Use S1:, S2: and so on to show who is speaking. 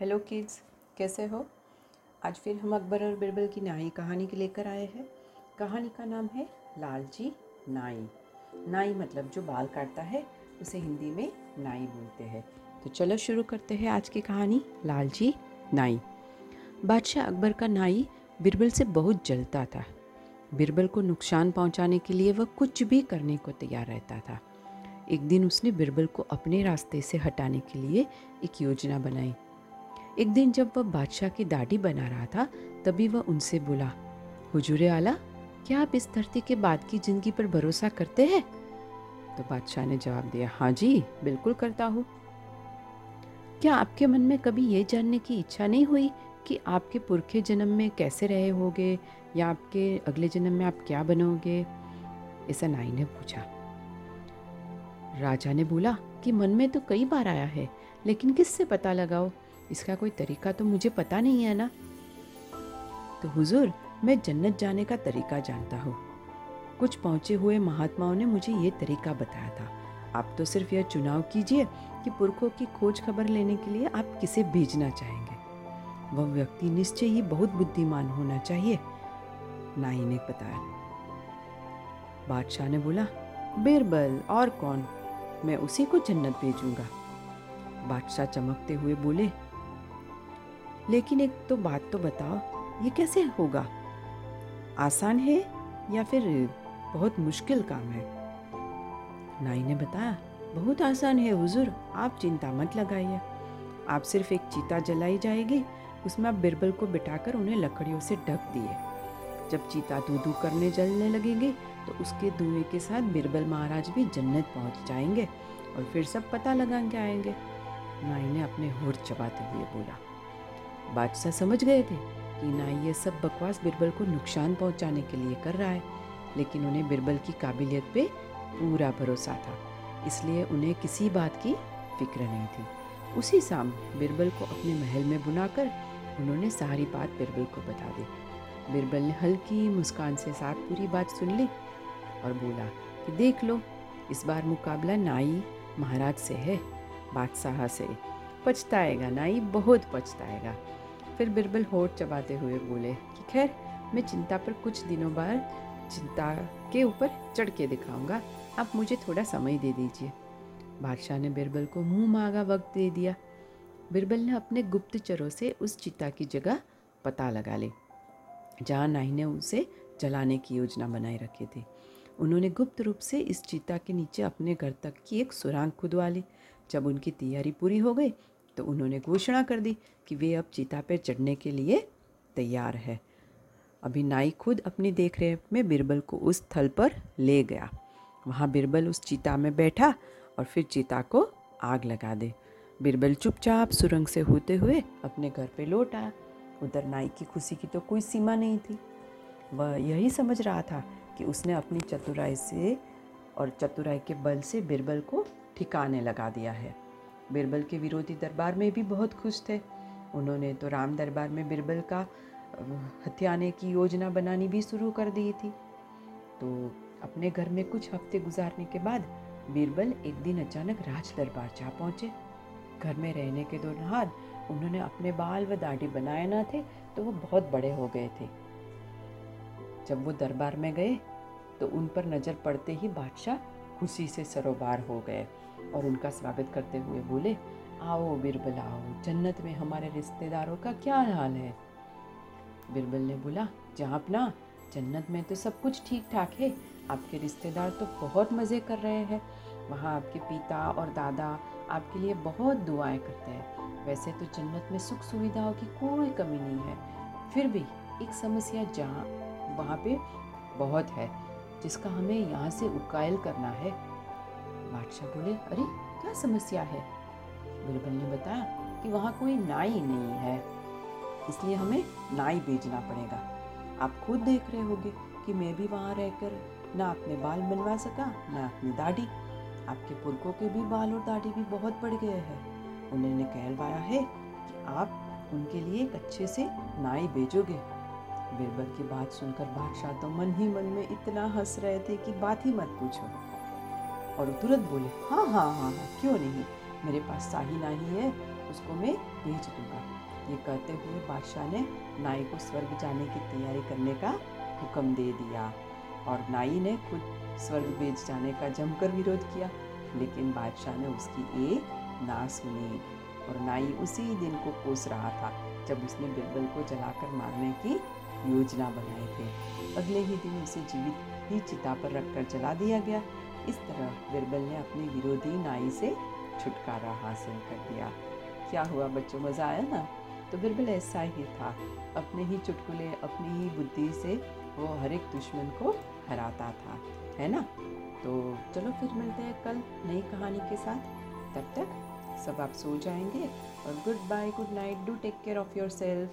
S1: Hello kids, कैसे हो? आज फिर हम अकबर और बिरबल की नाई कहानी के लेकर आए हैं। कहानी का नाम है लालची नाई। नाई मतलब जो बाल काटता है, उसे हिंदी में नाई बोलते हैं। तो चलो शुरू करते हैं आज की कहानी, लालची नाई। बादशाह अकबर का नाई बिरबल से बहुत जलता था। बिरबल को नुकसान पहुँचाने के लिए वह कुछ भी करने को तैयार रहता था। एक दिन उसने बिरबल को अपने रास्ते से हटाने के लिए एक योजना बनाई। एक दिन जब वह बादशाह की दाढ़ी बना रहा था, तभी वह उनसे बोला, हुजूर आला, क्या आप इस धरती के बाद की ज़िंदगी पर भरोसा करते हैं? तो बादशाह ने जवाब दिया हाँ जी, बिल्कुल करता हूँ। क्या आपके मन में कभी ये जानने की इच्छा नहीं हुई कि आपके पुरखे जन्म में कैसे रहे होगे या आपके अगले जन्म में आप क्या बनोगे? ऐसा नाई ने पूछा। राजा ने बोला, कि मन में तो कई बार आया है, लेकिन किससे पता लगाओ इसका कोई तरीका तो मुझे पता नहीं है ना। तो हुजूर, मैं जन्नत जाने का तरीका जानता हूँ। कुछ पहुँचे हुए महात्माओं ने मुझे ये तरीका बताया था। आप तो सिर्फ़ यह चुनाव कीजिए कि पुरखों की खोज खबर लेने के लिए आप किसे भेजना चाहेंगे। वह व्यक्ति निश्चय ही बहुत बुद्धिमान होना चाहिए। नाई ने बताया। बादशाह ने बोला, बिरबल, और कौन? मैं उसी को जन्नत भेजूँगा। बादशाह चमकते हुए बोले लेकिन एक तो बात तो बताओ ये कैसे होगा? आसान है या फिर बहुत मुश्किल काम है? नाई ने बताया, बहुत आसान है, हुजूर, आप चिंता मत लगाइए। आप सिर्फ़ एक चीता जलाई जाएगी, उसमें आप बिरबल को बिठाकर उन्हें लकड़ियों से ढक दिए। जब चीता दू दू करने जलने लगेंगे तो उसके धुएँ के साथ बिरबल महाराज भी जन्नत पहुँच जाएँगे और फिर सब पता लगा के आएँगे। नाई ने अपने होर चबाते हुए बोला बादशाह समझ गए थे कि नाई ये सब बकवास बिरबल को नुकसान पहुँचाने के लिए कर रहा है, लेकिन उन्हें बिरबल की काबिलियत पे पूरा भरोसा था, इसलिए उन्हें किसी बात की फ़िक्र नहीं थी। उसी शाम बिरबल को अपने महल में बुलाकर उन्होंने सारी बात बिरबल को बता दी। बिरबल ने हल्की मुस्कान से साथ पूरी बात सुन ली और बोला कि देख लो, इस बार मुकाबला नाई महाराज से है, बादशाह से पछताएगा, नाई बहुत पछताएगा। फिर बिरबल होठ चबाते हुए बोले कि खैर, मैं चिंता पर कुछ दिनों बाद चिंता के ऊपर चढ़ के दिखाऊँगा। आप मुझे थोड़ा समय दे दीजिए। बादशाह ने बिरबल को मुँह मांगा, वक्त दे दिया। बिरबल ने अपने गुप्तचरों से उस चिता की जगह पता लगा ली, जहाँ नाई ने उसे जलाने की योजना बनाए रखी थी। उन्होंने गुप्त रूप से इस चीता के नीचे अपने घर तक की एक सुरांग खुदवा ली। जब उनकी तैयारी पूरी हो गई तो उन्होंने घोषणा कर दी कि वे अब चीता पर चढ़ने के लिए तैयार है। अभी नाई खुद अपनी देखरेख में बिरबल को उस स्थल पर ले गया। वहाँ बिरबल उस चीता में बैठा और फिर चीता को आग लगा दे। बिरबल चुपचाप सुरंग से होते हुए अपने घर पे लौट। आया उधर नाई की खुशी की तो कोई सीमा नहीं थी। वह यही समझ रहा था कि उसने अपनी चतुराई से और चतुराई के बल से बिरबल को ठिकाने लगा दिया है। बिरबल के विरोधी दरबार में भी बहुत खुश थे। उन्होंने तो राम दरबार में बिरबल का हथियाने की योजना बनानी भी शुरू कर दी थी। तो अपने घर में कुछ हफ़्ते गुजारने के बाद बीरबल एक दिन अचानक राज दरबार जा पहुँचे। घर में रहने के दौरान उन्होंने अपने बाल व दाढ़ी बनाए ना थे तो वो बहुत बड़े हो गए थे। जब वो दरबार में गए तो उन पर नज़र पड़ते ही बादशाह खुशी से सरोबार हो गए और उनका स्वागत करते हुए बोले, आओ बिरबल, आओ, जन्नत में हमारे रिश्तेदारों का क्या हाल है? बिरबल ने बोला जहाँ अपना, जन्नत में तो सब कुछ ठीक ठाक है, आपके रिश्तेदार तो बहुत मज़े कर रहे हैं। वहाँ आपके पिता और दादा आपके लिए बहुत दुआएँ करते हैं। वैसे तो जन्नत में सुख सुविधाओं की कोई कमी नहीं है, फिर भी एक समस्या जहाँ, वहाँ पे बहुत है। जिसका हमें यहाँ से उकायल करना है। बादशाह बोले, अरे, क्या समस्या है? बिरबल ने बताया कि वहाँ कोई नाई नहीं है, इसलिए हमें नाई भेजना पड़ेगा। आप खुद देख रहे होंगे कि मैं भी वहाँ रहकर ना अपने बाल बनवा सका, ना अपनी दाढ़ी। आपके पुरखों के भी बाल और दाढ़ी भी बहुत बढ़ गए हैं। उन्होंने कहलवाया है कि आप उनके लिए एक अच्छे से नाई भेजोगे बिरबल की बात सुनकर बादशाह तो मन ही मन में इतना हंस रहे थे कि बात ही मत पूछो। और तुरंत बोले हाँ हाँ हाँ हाँ क्यों नहीं? मेरे पास शाही नाई है, उसको मैं भेज दूँगा। ये कहते हुए बादशाह ने नाई को स्वर्ग जाने की तैयारी करने का हुक्म दे दिया और नाई ने खुद स्वर्ग भेज जाने का जमकर विरोध किया। लेकिन बादशाह ने उसकी एक ना सुनी और नाई उसी दिन को कोस रहा था, जब उसने बिरबल को जलाकर मारने की योजना बनाई थी। अगले ही दिन उसे जीवित ही चिता पर रखकर जला दिया गया। इस तरह बिरबल ने अपने विरोधी नाई से छुटकारा हासिल कर दिया। क्या हुआ बच्चों, मज़ा आया ना? तो बिरबल ऐसा ही था। अपने ही चुटकुले, अपनी ही बुद्धि से वो हर एक दुश्मन को हराता था, है ना? तो चलो फिर मिलते हैं कल नई कहानी के साथ। तब तक सब आप सो जाएँगे और goodbye, good night, do take care of yourself